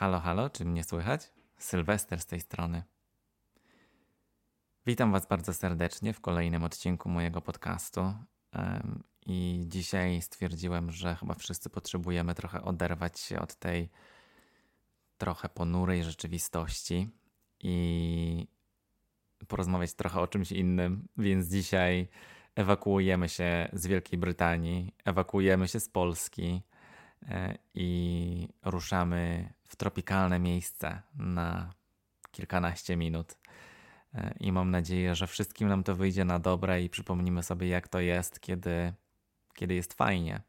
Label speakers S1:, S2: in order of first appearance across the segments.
S1: Halo, halo, czy mnie słychać? Sylwester z tej strony. Witam Was bardzo serdecznie w kolejnym odcinku mojego podcastu. I dzisiaj stwierdziłem, że chyba wszyscy potrzebujemy trochę oderwać się od tej trochę ponurej rzeczywistości i porozmawiać trochę o czymś innym. Więc dzisiaj ewakuujemy się z Wielkiej Brytanii, ewakuujemy się z Polski e, i ruszamy w tropikalne miejsce na kilkanaście minut. E, I mam nadzieję, że wszystkim nam to wyjdzie na dobre i przypomnimy sobie, jak to jest, kiedy, kiedy jest fajnie.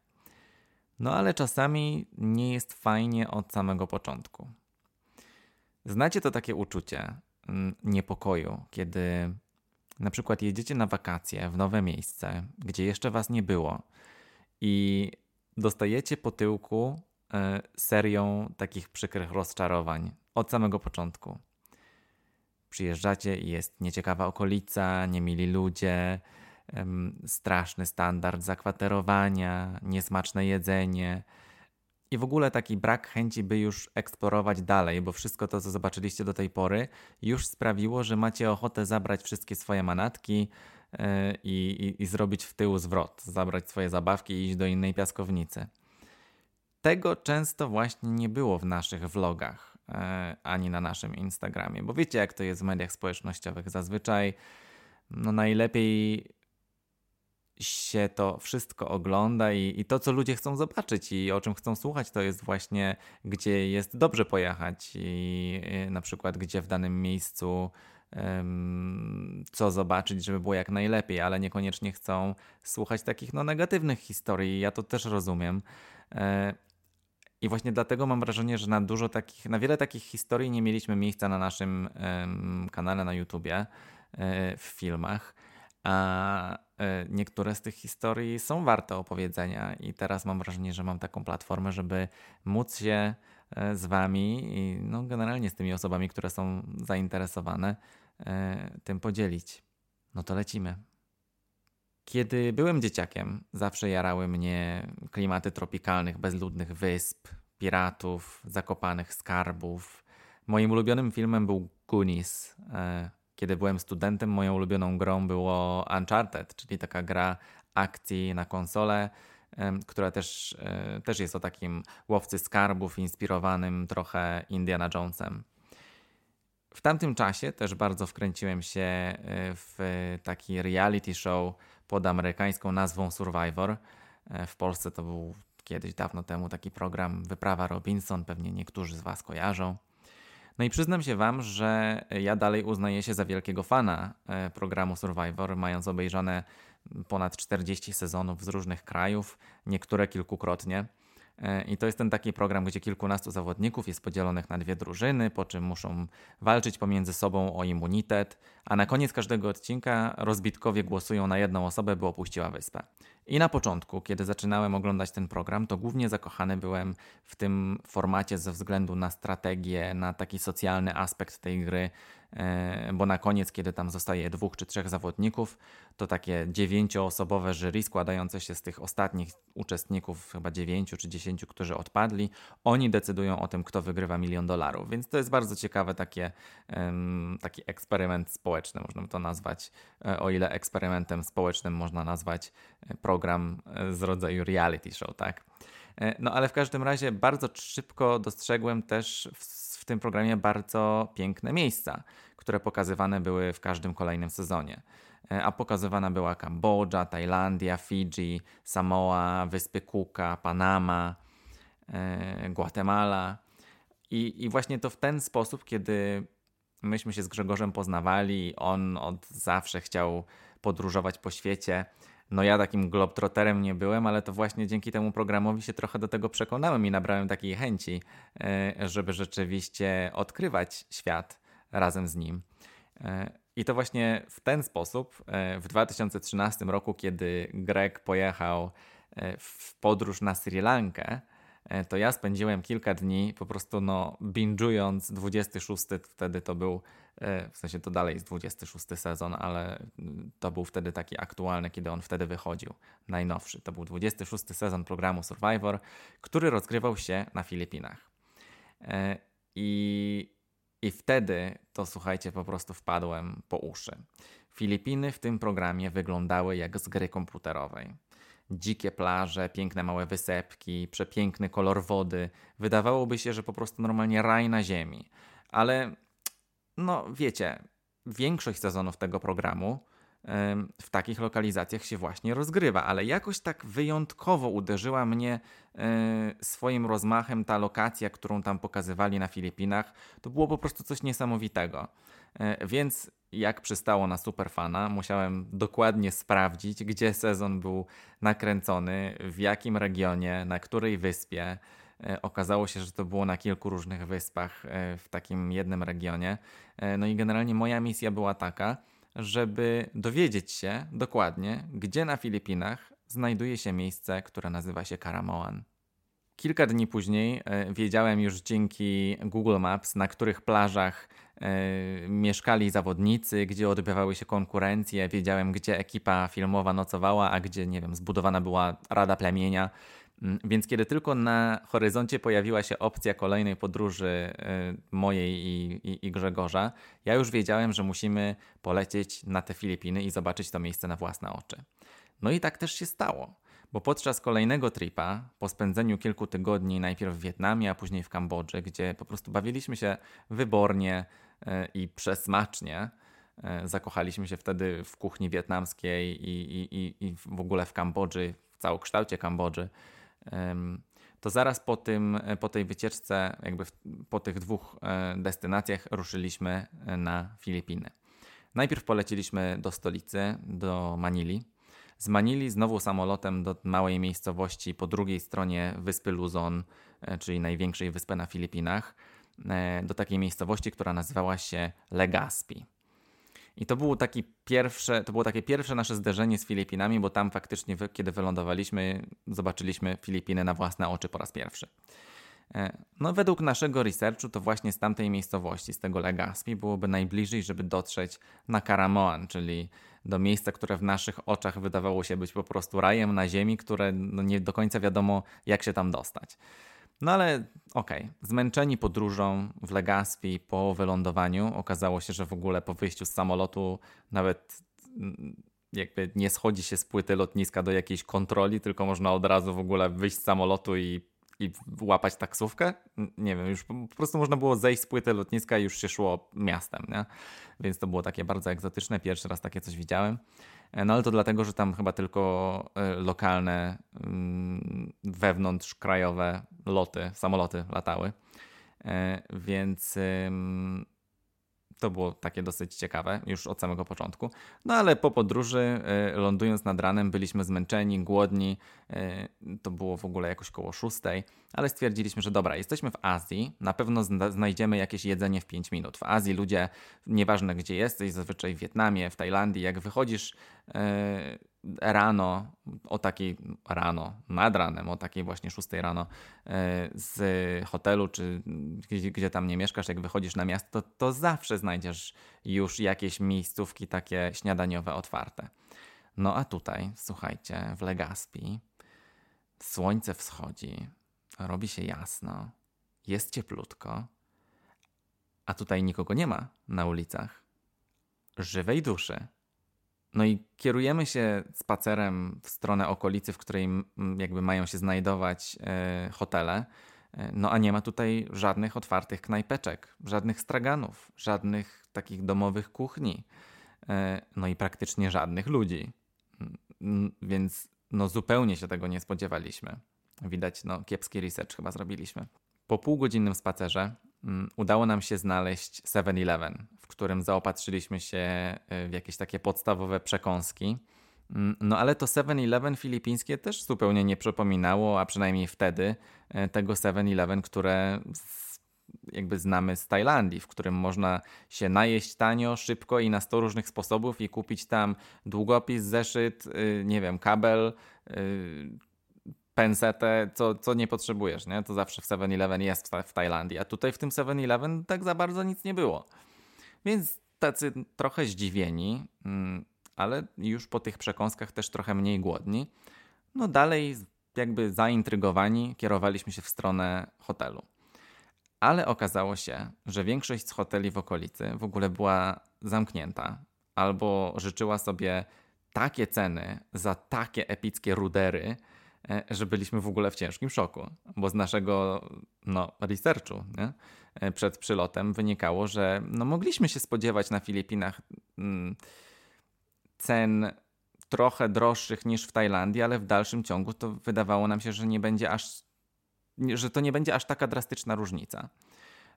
S1: No ale czasami nie jest fajnie od samego początku. Znacie to takie uczucie mm, niepokoju, kiedy na przykład jedziecie na wakacje w nowe miejsce, gdzie jeszcze was nie było i dostajecie po tyłku serią takich przykrych rozczarowań od samego początku. Przyjeżdżacie i jest nieciekawa okolica, niemili ludzie, straszny standard zakwaterowania, niesmaczne jedzenie, i w ogóle taki brak chęci, by już eksplorować dalej, bo wszystko to, co zobaczyliście do tej pory, już sprawiło, że macie ochotę zabrać wszystkie swoje manatki e, i, i, i zrobić w tył zwrot, zabrać swoje zabawki i iść do innej piaskownicy. Tego często właśnie nie było w naszych vlogach e, ani na naszym Instagramie, bo wiecie, jak to jest w mediach społecznościowych. Zazwyczaj no najlepiej się to wszystko ogląda i, i, to, co ludzie chcą zobaczyć i o czym chcą słuchać, to jest właśnie, gdzie jest dobrze pojechać i, i na przykład, gdzie w danym miejscu co zobaczyć, żeby było jak najlepiej, ale niekoniecznie chcą słuchać takich no, negatywnych historii. Ja to też rozumiem. E, i właśnie dlatego mam wrażenie, że na dużo takich, na wiele takich historii nie mieliśmy miejsca na naszym kanale na YouTubie, e, w filmach. A e, niektóre z tych historii są warte opowiedzenia, i teraz mam wrażenie, że mam taką platformę, żeby móc się e, z Wami i no, generalnie z tymi osobami, które są zainteresowane, tym podzielić. No to lecimy. Kiedy byłem dzieciakiem, zawsze jarały mnie klimaty tropikalnych, bezludnych wysp, piratów, zakopanych skarbów. Moim ulubionym filmem był Goonies kiedy byłem studentem, moją ulubioną grą było Uncharted, czyli taka gra akcji na konsolę, która też, e, też jest o takim łowcy skarbów inspirowanym trochę Indiana Jonesem. W tamtym czasie też bardzo wkręciłem się e, w taki reality show pod amerykańską nazwą Survivor. E, w Polsce to był kiedyś dawno temu taki program Wyprawa Robinson, pewnie niektórzy z Was kojarzą. No i przyznam się Wam, że ja dalej uznaję się za wielkiego fana e, programu Survivor, mając obejrzane ponad 40 sezonów z różnych krajów, niektóre kilkukrotnie. E, I to jest ten taki program, gdzie kilkunastu zawodników jest podzielonych na dwie drużyny, po czym muszą walczyć pomiędzy sobą o immunitet, a na koniec każdego odcinka rozbitkowie głosują na jedną osobę, by opuściła wyspę. I na początku, kiedy zaczynałem oglądać ten program, to głównie zakochany byłem w tym formacie ze względu na strategię, na taki socjalny aspekt tej gry, E, bo na koniec, kiedy tam zostaje dwóch czy trzech zawodników, to takie dziewięcioosobowe jury składające się z tych ostatnich uczestników, chyba dziewięciu czy dziesięciu, którzy odpadli, oni decydują o tym, kto wygrywa milion dolarów. Więc to jest bardzo ciekawe takie, taki eksperyment społeczny, można to nazwać, e, o ile eksperymentem społecznym można nazwać e, program z rodzaju reality show, tak? No ale w każdym razie bardzo szybko dostrzegłem też w w tym programie bardzo piękne miejsca, które pokazywane były w każdym kolejnym sezonie. E, a pokazywana była Kambodża, Tajlandia, Fidżi, Samoa, Wyspy Cooka, Panama, e, Guatemala. I, I właśnie to w ten sposób, kiedy myśmy się z Grzegorzem poznawali, on od zawsze chciał podróżować po świecie, no ja takim globtroterem nie byłem, ale to właśnie dzięki temu programowi się trochę do tego przekonałem i nabrałem takiej chęci, e, żeby rzeczywiście odkrywać świat razem z nim. E, I to właśnie w ten sposób e, w 2013 roku, kiedy Greg pojechał w podróż na Sri Lankę, to ja spędziłem kilka dni po prostu no binge'ując 26, wtedy to był, e, w sensie to dalej jest 26 sezon, ale to był wtedy taki aktualny, kiedy on wtedy wychodził, najnowszy. To był 26 sezon programu Survivor, który rozgrywał się na Filipinach. E, I, I wtedy to słuchajcie, po prostu wpadłem po uszy. Filipiny w tym programie wyglądały jak z gry komputerowej. Dzikie plaże, piękne małe wysepki, przepiękny kolor wody. Wydawałoby się, że po prostu normalnie raj na ziemi. Ale no wiecie, większość sezonów tego programu w takich lokalizacjach się właśnie rozgrywa, ale jakoś tak wyjątkowo uderzyła mnie e, swoim rozmachem ta lokacja, którą tam pokazywali na Filipinach. To było po prostu coś niesamowitego. E, więc jak przystało na superfana, musiałem dokładnie sprawdzić, gdzie sezon był nakręcony, w jakim regionie, na której wyspie. E, okazało się, że to było na kilku różnych wyspach w takim jednym regionie. No i generalnie moja misja była taka, żeby dowiedzieć się dokładnie, gdzie na Filipinach znajduje się miejsce, które nazywa się Karamoan. Kilka dni później e, wiedziałem już dzięki Google Maps, na których plażach e, mieszkali zawodnicy, gdzie odbywały się konkurencje. Wiedziałem, gdzie ekipa filmowa nocowała, a gdzie, nie wiem, zbudowana była Rada Plemienia. Mm, więc kiedy tylko na horyzoncie pojawiła się opcja kolejnej podróży y, mojej i, i, i, Grzegorza, ja już wiedziałem, że musimy polecieć na te Filipiny i zobaczyć to miejsce na własne oczy. No i tak też się stało, bo podczas kolejnego tripa, po spędzeniu kilku tygodni najpierw w Wietnamie, a później w Kambodży, gdzie po prostu bawiliśmy się wybornie y, i przesmacznie, y, zakochaliśmy się wtedy w kuchni wietnamskiej i, i, i w ogóle w Kambodży, w całokształcie Kambodży to zaraz po, tym, po tej wycieczce, jakby po tych dwóch e, destynacjach ruszyliśmy e, na Filipiny. Najpierw poleciliśmy do stolicy, do Manili. Z Manili znowu samolotem do małej miejscowości po drugiej stronie wyspy Luzon, e, czyli największej wyspy na Filipinach, do takiej miejscowości, która nazywała się Legazpi. I to było, taki pierwsze, to było takie pierwsze nasze zderzenie z Filipinami, bo tam faktycznie, kiedy wylądowaliśmy, zobaczyliśmy Filipiny na własne oczy po raz pierwszy. E, no, według naszego researchu, to właśnie z tamtej miejscowości, z tego Legazpi, byłoby najbliżej, żeby dotrzeć na Karamoan, czyli do miejsca, które w naszych oczach wydawało się być po prostu rajem na ziemi, które no nie do końca wiadomo, jak się tam dostać. No ale okej, okay. zmęczeni podróżą w Legazpi po wylądowaniu okazało się, że w ogóle po wyjściu z samolotu nawet mm, jakby nie schodzi się z płyty lotniska do jakiejś kontroli, tylko można od razu w ogóle wyjść z samolotu i, i łapać taksówkę. Nie wiem, już po prostu można było zejść z płyty lotniska i już się szło miastem, nie? Więc to było takie bardzo egzotyczne. Pierwszy raz takie coś widziałem. E, no ale to dlatego, że tam chyba tylko e, lokalne, mm, wewnątrzkrajowe loty, samoloty latały. E, więc to było takie dosyć ciekawe już od samego początku. No ale po podróży, lądując nad ranem, byliśmy zmęczeni, głodni. To było w ogóle jakoś koło szóstej, ale stwierdziliśmy, że dobra, jesteśmy w Azji, na pewno znajdziemy jakieś jedzenie w 5 minut. W Azji ludzie, nieważne gdzie jesteś, zazwyczaj w Wietnamie, w Tajlandii, jak wychodzisz E, rano, o takiej rano, nad ranem, o takiej właśnie 6 rano e, z hotelu, czy gdzie, gdzie tam nie mieszkasz, jak wychodzisz na miasto, to, to zawsze znajdziesz już jakieś miejscówki takie śniadaniowe otwarte. No a tutaj, słuchajcie, w Legazpi słońce wschodzi, robi się jasno, jest cieplutko, a tutaj nikogo nie ma na ulicach. Żywej duszy. No i kierujemy się spacerem w stronę okolicy, w której jakby mają się znajdować e, hotele. E, no a nie ma tutaj żadnych otwartych knajpeczek, żadnych straganów, żadnych takich domowych kuchni. E, no i praktycznie żadnych ludzi. Więc no zupełnie się tego nie spodziewaliśmy. Widać, no kiepski research chyba zrobiliśmy. Po półgodzinnym spacerze udało nam się znaleźć 7-Eleven, w którym zaopatrzyliśmy się e, w jakieś takie podstawowe przekąski. Mm, no ale to 7-Eleven filipińskie też zupełnie nie przypominało, a przynajmniej wtedy, e, tego 7-Eleven, które jakby znamy z Tajlandii, w którym można się najeść tanio, szybko i na 100 różnych sposobów i kupić tam długopis, zeszyt, y, nie wiem, kabel, y, pensetę, co, co nie potrzebujesz, nie? To zawsze w 7-Eleven jest w, w Tajlandii, a tutaj w tym 7-Eleven tak za bardzo nic nie było. Więc tacy trochę zdziwieni, mm, ale już po tych przekąskach też trochę mniej głodni. No dalej jakby zaintrygowani kierowaliśmy się w stronę hotelu. ale okazało się, że większość z hoteli w okolicy w ogóle była zamknięta albo życzyła sobie takie ceny za takie epickie rudery, że byliśmy w ogóle w ciężkim szoku, bo z naszego no, researchu nie? E, przed przylotem wynikało, że no, mogliśmy się spodziewać na Filipinach mm, cen trochę droższych niż w Tajlandii, ale w dalszym ciągu to wydawało nam się, że nie będzie aż, że to nie będzie aż taka drastyczna różnica.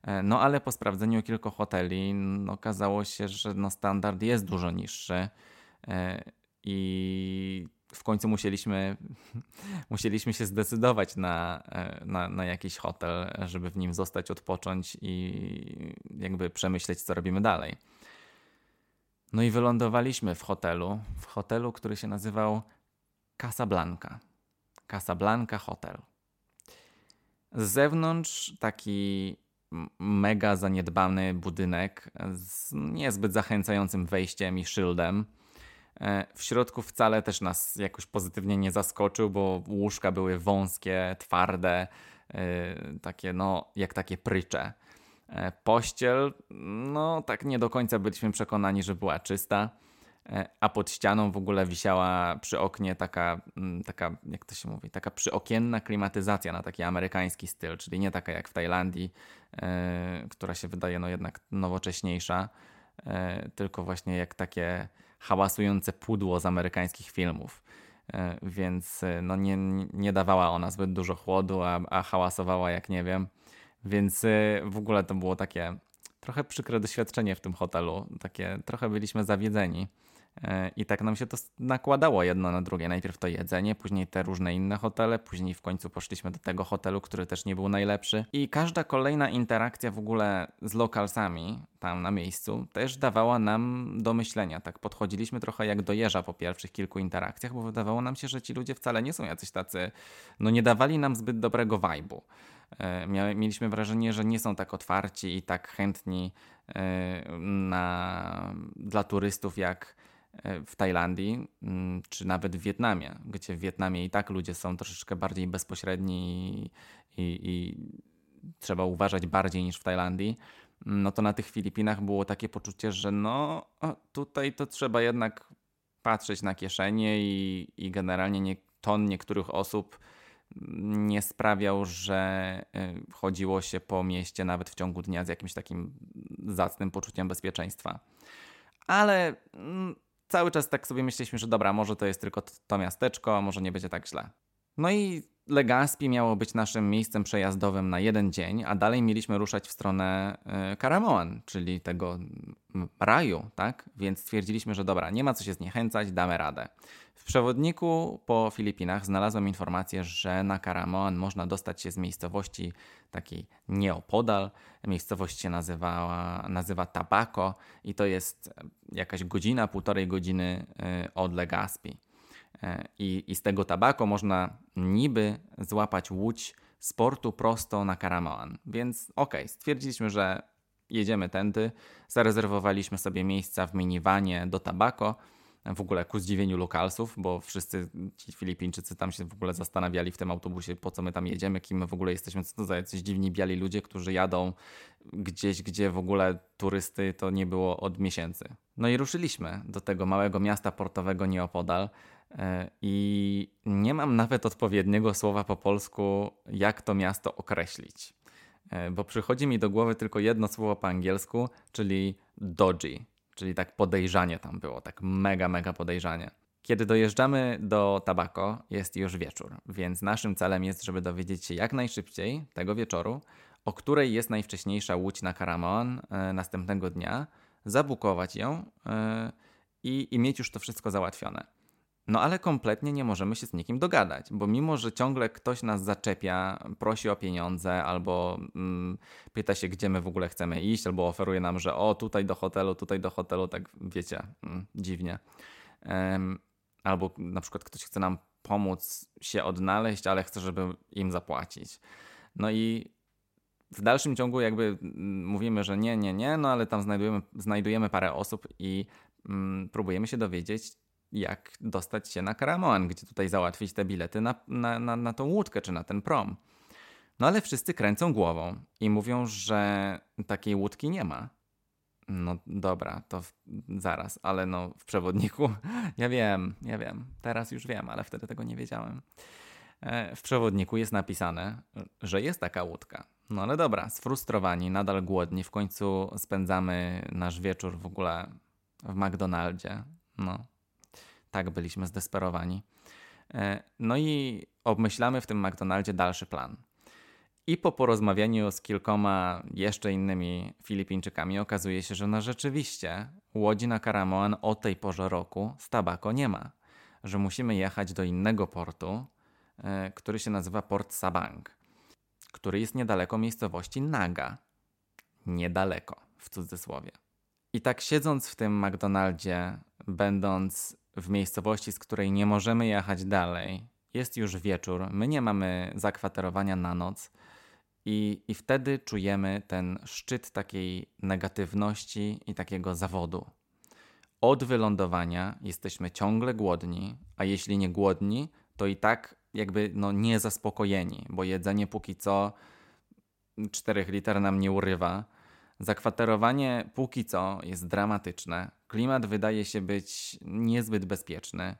S1: E, no ale po sprawdzeniu kilku hoteli no, okazało się, że no, standard jest dużo niższy i w końcu musieliśmy, musieliśmy się zdecydować na, e, na, na jakiś hotel, żeby w nim zostać, odpocząć i jakby przemyśleć, co robimy dalej. No i wylądowaliśmy w hotelu, w hotelu, który się nazywał Casablanca. Casablanca Hotel. Z zewnątrz taki mega zaniedbany budynek z niezbyt zachęcającym wejściem i szyldem w środku wcale też nas jakoś pozytywnie nie zaskoczył, bo łóżka były wąskie, twarde, e, takie no, jak takie prycze. E, pościel, no tak nie do końca byliśmy przekonani, że była czysta, a pod ścianą w ogóle wisiała przy oknie taka, mm, taka jak to się mówi, taka przyokienna klimatyzacja na taki amerykański styl, czyli nie taka jak w Tajlandii, która się wydaje no jednak nowocześniejsza, tylko właśnie jak takie hałasujące pudło z amerykańskich filmów. E, więc e, no nie, nie dawała ona zbyt dużo chłodu, a, a hałasowała jak nie wiem. Więc e, w ogóle to było takie trochę przykre doświadczenie w tym hotelu. Takie trochę byliśmy zawiedzeni. I tak nam się to nakładało jedno na drugie. Najpierw to jedzenie, później te różne inne hotele, później w końcu poszliśmy do tego hotelu, który też nie był najlepszy. I każda kolejna interakcja w ogóle z lokalsami tam na miejscu też dawała nam do myślenia. Tak podchodziliśmy trochę jak do jeża po pierwszych kilku interakcjach, bo wydawało nam się, że ci ludzie wcale nie są jacyś tacy, no nie dawali nam zbyt dobrego vibe'u. E, mieliśmy wrażenie, że nie są tak otwarci i tak chętni e, na, dla turystów jak w Tajlandii, mm, czy nawet w Wietnamie, gdzie w Wietnamie i tak ludzie są troszeczkę bardziej bezpośredni i, i, i trzeba uważać bardziej niż w Tajlandii, no to na tych Filipinach było takie poczucie, że no tutaj to trzeba jednak patrzeć na kieszenie i, i generalnie nie, ton niektórych osób nie sprawiał, że y, chodziło się po mieście nawet w ciągu dnia z jakimś takim zacnym poczuciem bezpieczeństwa. Ale mm, cały czas tak sobie myśleliśmy, że dobra, może to jest tylko to miasteczko, może nie będzie tak źle. No i Legazpi miało być naszym miejscem przejazdowym na jeden dzień, a dalej mieliśmy ruszać w stronę Karamoan, czyli tego raju, tak? Więc stwierdziliśmy, że dobra, nie ma co się zniechęcać, damy radę. W przewodniku po Filipinach znalazłem informację, że na Karamoan można dostać się z miejscowości takiej nieopodal. Miejscowość się nazywała, nazywa Tabaco i to jest jakaś godzina, półtorej godziny y, od Legazpi. E, I, I z tego tabako można niby złapać łódź z portu prosto na Karamoan. Więc okej, okay, stwierdziliśmy, że jedziemy tędy. Zarezerwowaliśmy sobie miejsca w minivanie do tabako. W ogóle ku zdziwieniu lokalsów, bo wszyscy ci Filipińczycy tam się w ogóle zastanawiali w tym autobusie, po co my tam jedziemy, kim my w ogóle jesteśmy, co to za jacyś dziwni biali ludzie, którzy jadą gdzieś, gdzie w ogóle turysty to nie było od miesięcy. No i ruszyliśmy do tego małego miasta portowego nieopodal. E, I nie mam nawet odpowiedniego słowa po polsku, jak to miasto określić. E, bo przychodzi mi do głowy tylko jedno słowo po angielsku, czyli dodgy, czyli tak podejrzanie tam było, tak mega, mega podejrzanie. Kiedy dojeżdżamy do Tabako, jest już wieczór, więc naszym celem jest, żeby dowiedzieć się jak najszybciej tego wieczoru, o której jest najwcześniejsza łódź na Karamoan e, następnego dnia, zabukować ją i, i mieć już to wszystko załatwione. No ale kompletnie nie możemy się z nikim dogadać, bo mimo, że ciągle ktoś nas zaczepia, prosi o pieniądze albo mm, pyta się, gdzie my w ogóle chcemy iść, albo oferuje nam, że o tutaj do hotelu, tutaj do hotelu, tak wiecie, mm, dziwnie. Um, albo na przykład ktoś chce nam pomóc się odnaleźć, ale chce, żeby im zapłacić. No i w dalszym ciągu jakby mm, mówimy, że nie, nie, nie, no ale tam znajdujemy, znajdujemy parę osób i mm, próbujemy się dowiedzieć, jak dostać się na Karamoan, gdzie tutaj załatwić te bilety na, na, na, na tą łódkę czy na ten prom. No ale wszyscy kręcą głową i mówią, że takiej łódki nie ma. No dobra, to w, zaraz, ale no w przewodniku. Ja wiem, ja wiem. Teraz już wiem, ale wtedy tego nie wiedziałem. E, w przewodniku jest napisane, że jest taka łódka. No ale dobra, sfrustrowani, nadal głodni, w końcu spędzamy nasz wieczór w ogóle w McDonaldzie. No, tak byliśmy zdesperowani. E, no i obmyślamy w tym McDonaldzie dalszy plan. I po porozmawianiu z kilkoma jeszcze innymi Filipińczykami okazuje się, że no rzeczywiście łodzi na Karamoan o tej porze roku z tabako nie ma. Że musimy jechać do innego portu, e, który się nazywa Port Sabang, który jest niedaleko miejscowości Naga. Niedaleko, w cudzysłowie. I tak siedząc w tym McDonaldzie, będąc w miejscowości, z której nie możemy jechać dalej, jest już wieczór, my nie mamy zakwaterowania na noc, i, I wtedy czujemy ten szczyt takiej negatywności i takiego zawodu. Od wylądowania jesteśmy ciągle głodni, a jeśli nie głodni, to i tak jakby no niezaspokojeni, bo jedzenie póki co 4 liter nam nie urywa. Zakwaterowanie póki co jest dramatyczne. Klimat wydaje się być niezbyt bezpieczny.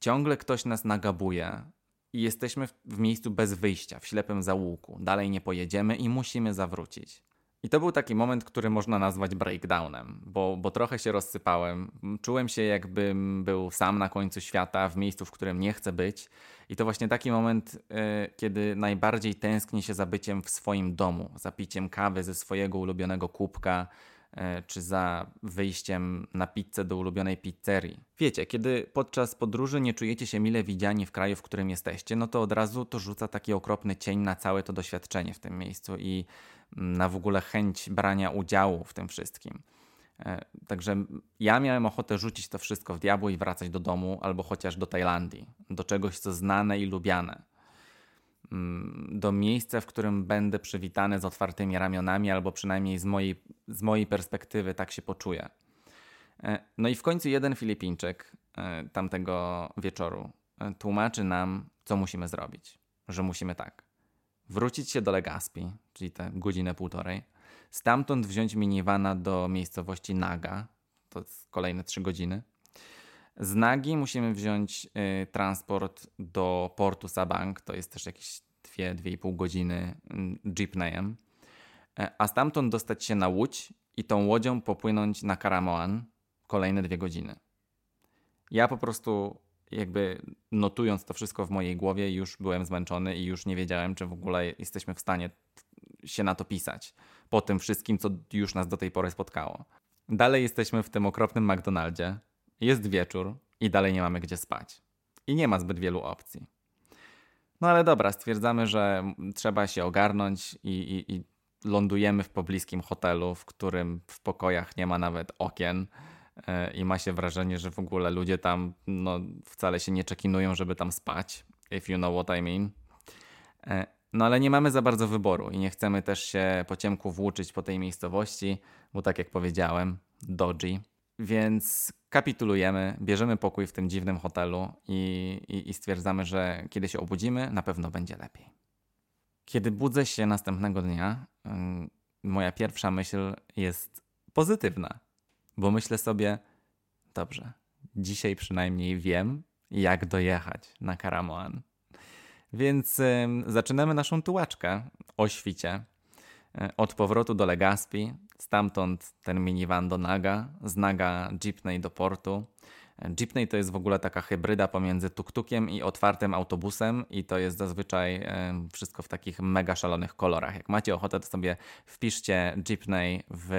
S1: Ciągle ktoś nas nagabuje, i jesteśmy w miejscu bez wyjścia, w ślepym zaułku. Dalej nie pojedziemy i musimy zawrócić. I to był taki moment, który można nazwać breakdownem, bo, bo trochę się rozsypałem. Czułem się, jakbym był sam na końcu świata, w miejscu, w którym nie chcę być. I to właśnie taki moment, yy, kiedy najbardziej tęskni się za byciem w swoim domu, za piciem kawy ze swojego ulubionego kubka, E, czy za wyjściem na pizzę do ulubionej pizzerii. Wiecie, kiedy podczas podróży nie czujecie się mile widziani w kraju, w którym jesteście, no to od razu to rzuca taki okropny cień na całe to doświadczenie w tym miejscu i mm, na w ogóle chęć brania udziału w tym wszystkim. E, także ja miałem ochotę rzucić to wszystko w diabło i wracać do domu albo chociaż do Tajlandii, do czegoś, co znane i lubiane. Mm, do miejsca, w którym będę przywitany z otwartymi ramionami, albo przynajmniej z mojej, z mojej perspektywy tak się poczuję. E, no i w końcu jeden Filipińczyk e, tamtego wieczoru tłumaczy nam, co musimy zrobić. Że musimy tak. Wrócić się do Legazpi, czyli tę godzinę półtorej, stamtąd wziąć minivana do miejscowości Naga, to kolejne trzy godziny. Z Nagi musimy wziąć y, transport do portu Sabang, to jest też jakieś 2-2,5 godziny y, jeepneyem, e, a stamtąd dostać się na łódź i tą łodzią popłynąć na Karamoan kolejne dwie godziny. Ja po prostu jakby notując to wszystko w mojej głowie już byłem zmęczony i już nie wiedziałem, czy w ogóle jesteśmy w stanie się na to pisać po tym wszystkim, co już nas do tej pory spotkało. Dalej jesteśmy w tym okropnym McDonaldzie, jest wieczór i dalej nie mamy gdzie spać. I nie ma zbyt wielu opcji. No ale dobra, stwierdzamy, że trzeba się ogarnąć i, i, i lądujemy w pobliskim hotelu, w którym w pokojach nie ma nawet okien e, i ma się wrażenie, że w ogóle ludzie tam no, wcale się nie czekinują, żeby tam spać, if you know what I mean. No ale nie mamy za bardzo wyboru i nie chcemy też się po ciemku włóczyć po tej miejscowości, bo tak jak powiedziałem, dodgy. Więc kapitulujemy, bierzemy pokój w tym dziwnym hotelu i, i, i stwierdzamy, że kiedy się obudzimy, na pewno będzie lepiej. Kiedy budzę się następnego dnia, moja pierwsza myśl jest pozytywna, bo myślę sobie, dobrze, dzisiaj przynajmniej wiem, jak dojechać na Karamoan. Więc zaczynamy naszą tułaczkę o świcie. E, od powrotu do Legazpi, Stamtąd ten minivan do Naga, z Naga Jeepney do portu. Jeepney to jest w ogóle taka hybryda pomiędzy tuk-tukiem i otwartym autobusem i to jest zazwyczaj wszystko w takich mega szalonych kolorach. Jak macie ochotę, to sobie wpiszcie Jeepney w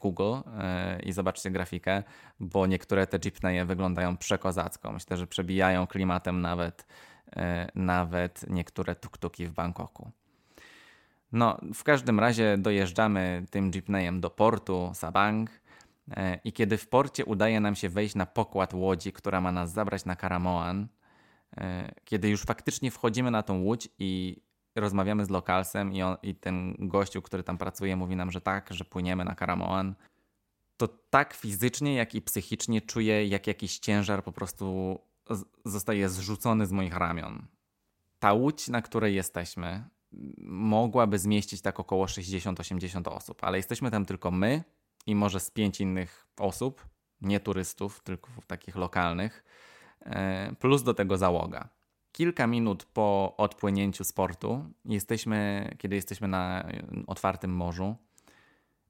S1: Google e, i zobaczcie grafikę, bo niektóre te Jeepneye wyglądają przekozacko. Myślę, że przebijają klimatem nawet, e, nawet niektóre tuk-tuki w Bangkoku. No, w każdym razie dojeżdżamy tym jeepneyem do portu Sabang e, i kiedy w porcie udaje nam się wejść na pokład łodzi, która ma nas zabrać na Karamoan, e, kiedy już faktycznie wchodzimy na tą łódź i rozmawiamy z lokalsem i, on, i ten gościu, który tam pracuje, mówi nam, że tak, że płyniemy na Karamoan, to tak fizycznie, jak i psychicznie czuję, jak jakiś ciężar po prostu zostaje zrzucony z moich ramion. Ta łódź, na której jesteśmy, mogłaby zmieścić tak około 60-80 osób, ale jesteśmy tam tylko my i może z pięć innych osób, nie turystów, tylko takich lokalnych, e, plus do tego załoga. Kilka minut po odpłynięciu z portu, jesteśmy, kiedy jesteśmy na otwartym morzu,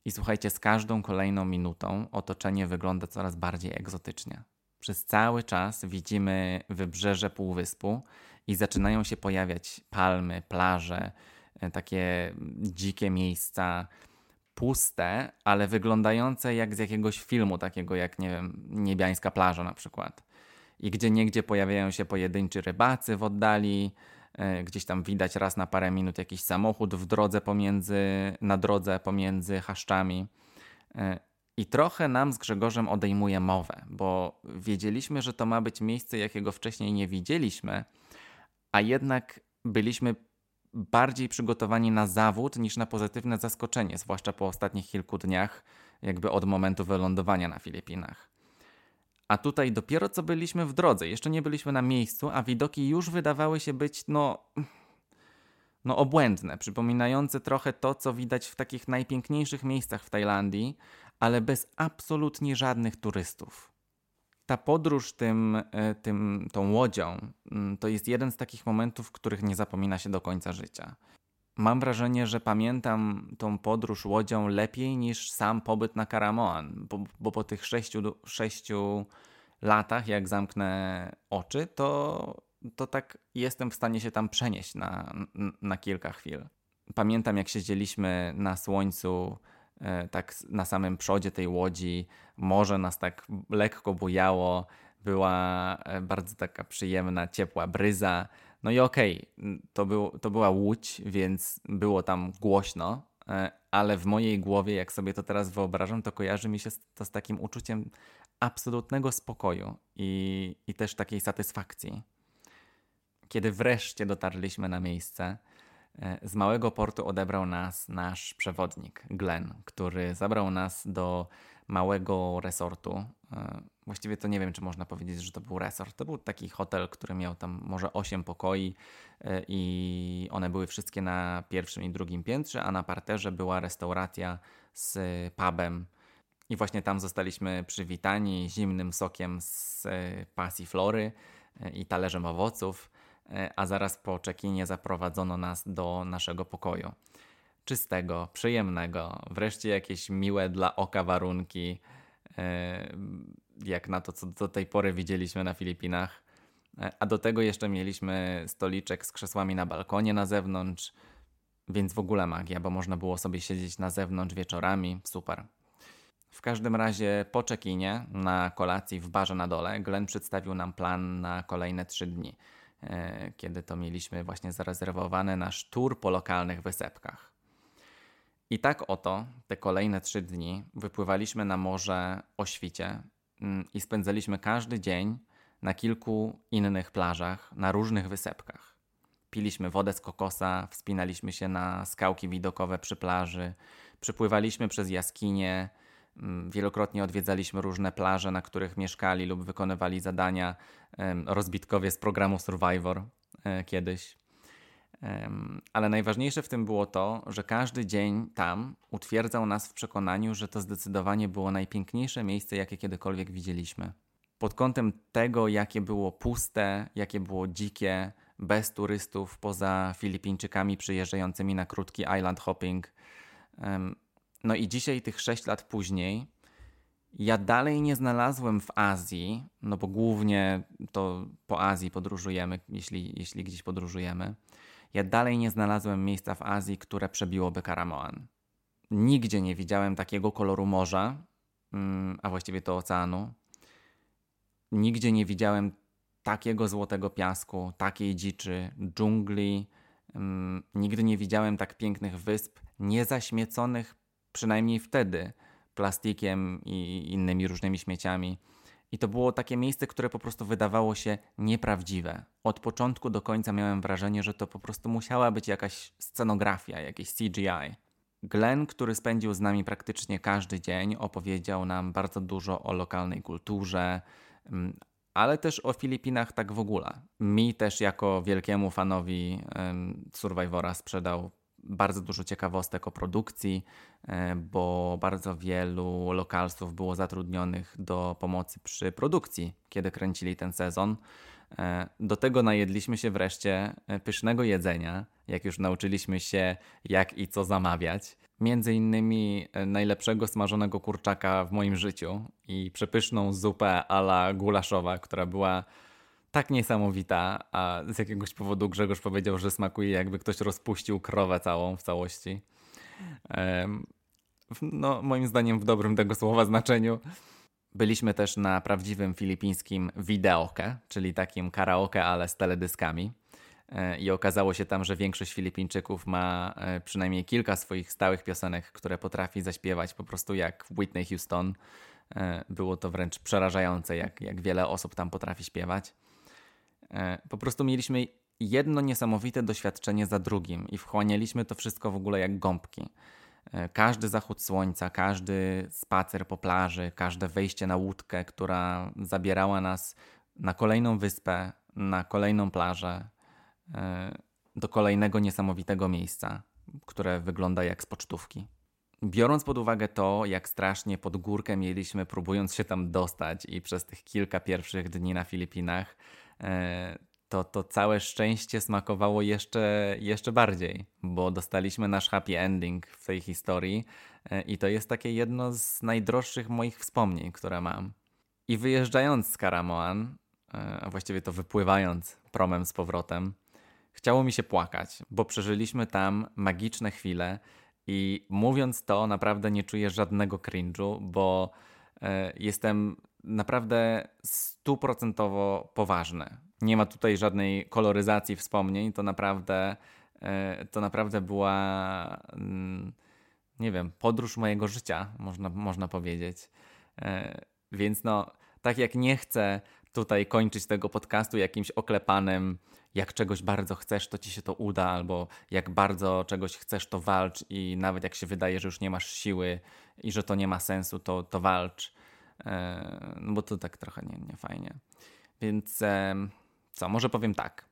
S1: i słuchajcie, z każdą kolejną minutą otoczenie wygląda coraz bardziej egzotycznie. Przez cały czas widzimy wybrzeże półwyspu i zaczynają się pojawiać palmy, plaże, e, takie dzikie miejsca, puste, ale wyglądające jak z jakiegoś filmu, takiego jak, nie wiem, niebiańska plaża na przykład. I gdzie niegdzie pojawiają się pojedynczy rybacy w oddali, e, gdzieś tam widać raz na parę minut jakiś samochód w drodze pomiędzy, na drodze pomiędzy chaszczami. I trochę nam z Grzegorzem odejmuje mowę, bo wiedzieliśmy, że to ma być miejsce, jakiego wcześniej nie widzieliśmy, a jednak byliśmy bardziej przygotowani na zawód niż na pozytywne zaskoczenie, zwłaszcza po ostatnich kilku dniach, jakby od momentu wylądowania na Filipinach. A tutaj dopiero co byliśmy w drodze, jeszcze nie byliśmy na miejscu, a widoki już wydawały się być, no, no obłędne, przypominające trochę to, co widać w takich najpiękniejszych miejscach w Tajlandii, ale bez absolutnie żadnych turystów ta podróż tym, e, tym, tą łodzią mm, to jest jeden z takich momentów, których nie zapomina się do końca życia. Mam wrażenie, że pamiętam tą podróż łodzią lepiej niż sam pobyt na Karamoan, bo, bo po tych sześciu, sześciu latach, jak zamknę oczy, to, to tak jestem w stanie się tam przenieść na, na kilka chwil. Pamiętam, jak siedzieliśmy na słońcu tak na samym przodzie tej łodzi. Morze nas tak lekko bujało, była e, bardzo taka przyjemna, ciepła bryza. No i okej, okay, to, był, to była łódź, więc było tam głośno, e, ale w mojej głowie, jak sobie to teraz wyobrażam, to kojarzy mi się to z takim uczuciem absolutnego spokoju i, i też takiej satysfakcji. Kiedy wreszcie dotarliśmy na miejsce, E, z małego portu odebrał nas nasz przewodnik, Glenn, który zabrał nas do małego resortu. E, właściwie to nie wiem, czy można powiedzieć, że to był resort. To był taki hotel, który miał tam może 8 pokoi e, i one były wszystkie na pierwszym i drugim piętrze, a na parterze była restauracja z pubem. I właśnie tam zostaliśmy przywitani zimnym sokiem z pasji flory i talerzem owoców. E, a zaraz po czekinie zaprowadzono nas do naszego pokoju. Czystego, przyjemnego, wreszcie jakieś miłe dla oka warunki, e, jak na to, co do tej pory widzieliśmy na Filipinach. E, a do tego jeszcze mieliśmy stoliczek z krzesłami na balkonie na zewnątrz, więc w ogóle magia, bo można było sobie siedzieć na zewnątrz wieczorami. Super. W każdym razie po czekinie na kolacji w barze na dole Glenn przedstawił nam plan na kolejne trzy dni. E, kiedy to mieliśmy właśnie zarezerwowane nasz tour po lokalnych wysepkach. I tak oto te kolejne trzy dni wypływaliśmy na morze o świcie mm, i spędzaliśmy każdy dzień na kilku innych plażach, na różnych wysepkach. Piliśmy wodę z kokosa, wspinaliśmy się na skałki widokowe przy plaży, przypływaliśmy przez jaskinie, wielokrotnie odwiedzaliśmy różne plaże, na których mieszkali lub wykonywali zadania rozbitkowie z programu Survivor e, kiedyś. Ale najważniejsze w tym było to, że każdy dzień tam utwierdzał nas w przekonaniu, że to zdecydowanie było najpiękniejsze miejsce, jakie kiedykolwiek widzieliśmy. Pod kątem tego, jakie było puste, jakie było dzikie, bez turystów, poza Filipińczykami przyjeżdżającymi na krótki island hopping, no i dzisiaj, tych 6 lat później, ja dalej nie znalazłem w Azji, no bo głównie to po Azji podróżujemy, jeśli, jeśli gdzieś podróżujemy. Ja dalej nie znalazłem miejsca w Azji, które przebiłoby Karamoan. Nigdzie nie widziałem takiego koloru morza, mm, a właściwie to oceanu. Nigdzie nie widziałem takiego złotego piasku, takiej dziczy, dżungli. Mm, nigdy nie widziałem tak pięknych wysp, niezaśmieconych przynajmniej wtedy, plastikiem i innymi różnymi śmieciami. I to było takie miejsce, które po prostu wydawało się nieprawdziwe. Od początku do końca miałem wrażenie, że to po prostu musiała być jakaś scenografia, jakieś CGI. Glenn, który spędził z nami praktycznie każdy dzień, opowiedział nam bardzo dużo o lokalnej kulturze, mm, ale też o Filipinach tak w ogóle. Mi też jako wielkiemu fanowi Survivora sprzedał bardzo dużo ciekawostek o produkcji, e, bo bardzo wielu lokalsów było zatrudnionych do pomocy przy produkcji, kiedy kręcili ten sezon. E, do tego najedliśmy się wreszcie e, pysznego jedzenia, jak już nauczyliśmy się jak i co zamawiać. Między innymi najlepszego smażonego kurczaka w moim życiu i przepyszną zupę ala gulaszowa, która była tak niesamowita, a z jakiegoś powodu Grzegorz powiedział, że smakuje jakby ktoś rozpuścił krowę całą w całości. No, moim zdaniem w dobrym tego słowa znaczeniu. Byliśmy też na prawdziwym filipińskim videoke, czyli takim karaoke, ale z teledyskami. E, I okazało się tam, że większość Filipińczyków ma e, przynajmniej kilka swoich stałych piosenek, które potrafi zaśpiewać po prostu jak Whitney Houston. E, było to wręcz przerażające, jak, jak wiele osób tam potrafi śpiewać. E, po prostu mieliśmy jedno niesamowite doświadczenie za drugim i wchłanialiśmy to wszystko w ogóle jak gąbki. E, każdy zachód słońca, każdy spacer po plaży, każde wejście na łódkę, która zabierała nas na kolejną wyspę, na kolejną plażę, e, do kolejnego niesamowitego miejsca, które wygląda jak z pocztówki. Biorąc pod uwagę to, jak strasznie pod górkę mieliśmy, próbując się tam dostać, i przez tych kilka pierwszych dni na Filipinach, to, to całe szczęście smakowało jeszcze, jeszcze bardziej, bo dostaliśmy nasz happy ending w tej historii e, i to jest takie jedno z najdroższych moich wspomnień, które mam. I wyjeżdżając z Karamoan, e, a właściwie to wypływając promem z powrotem, chciało mi się płakać, bo przeżyliśmy tam magiczne chwile i mówiąc to, naprawdę nie czuję żadnego cringe'u, bo jestem naprawdę stuprocentowo poważny. Nie ma tutaj żadnej koloryzacji wspomnień, to naprawdę, e, to naprawdę była, mm, nie wiem, podróż mojego życia, można, można powiedzieć. E, więc no, tak jak nie chcę tutaj kończyć tego podcastu jakimś oklepanym, jak czegoś bardzo chcesz, to ci się to uda, albo jak bardzo czegoś chcesz, to walcz i nawet jak się wydaje, że już nie masz siły i że to nie ma sensu, to, to walcz. E, no bo to tak trochę nie, nie fajnie. Więc co, może powiem tak.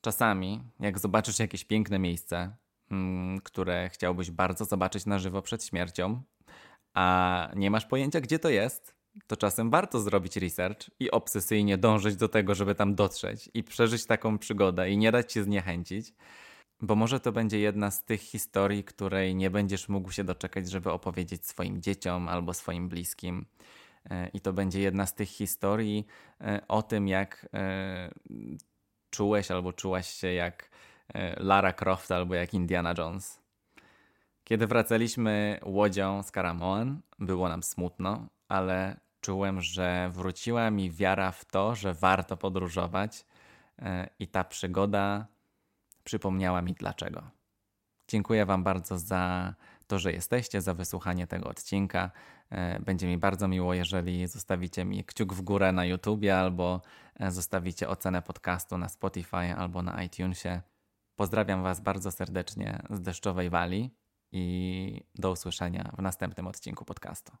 S1: Czasami, jak zobaczysz jakieś piękne miejsce, mm, które chciałbyś bardzo zobaczyć na żywo przed śmiercią, a nie masz pojęcia, gdzie to jest, to czasem warto zrobić research i obsesyjnie dążyć do tego, żeby tam dotrzeć i przeżyć taką przygodę i nie dać się zniechęcić, bo może to będzie jedna z tych historii, której nie będziesz mógł się doczekać, żeby opowiedzieć swoim dzieciom albo swoim bliskim. E, I to będzie jedna z tych historii e, o tym, jak e, czułeś albo czułaś się jak Lara Croft albo jak Indiana Jones. Kiedy wracaliśmy łodzią z Karamoan, było nam smutno, ale czułem, że wróciła mi wiara w to, że warto podróżować i ta przygoda przypomniała mi dlaczego. Dziękuję Wam bardzo za to, że jesteście, za wysłuchanie tego odcinka. E, będzie mi bardzo miło, jeżeli zostawicie mi kciuk w górę na YouTubie albo e, zostawicie ocenę podcastu na Spotify albo na iTunesie. Pozdrawiam Was bardzo serdecznie z deszczowej wali i do usłyszenia w następnym odcinku podcastu.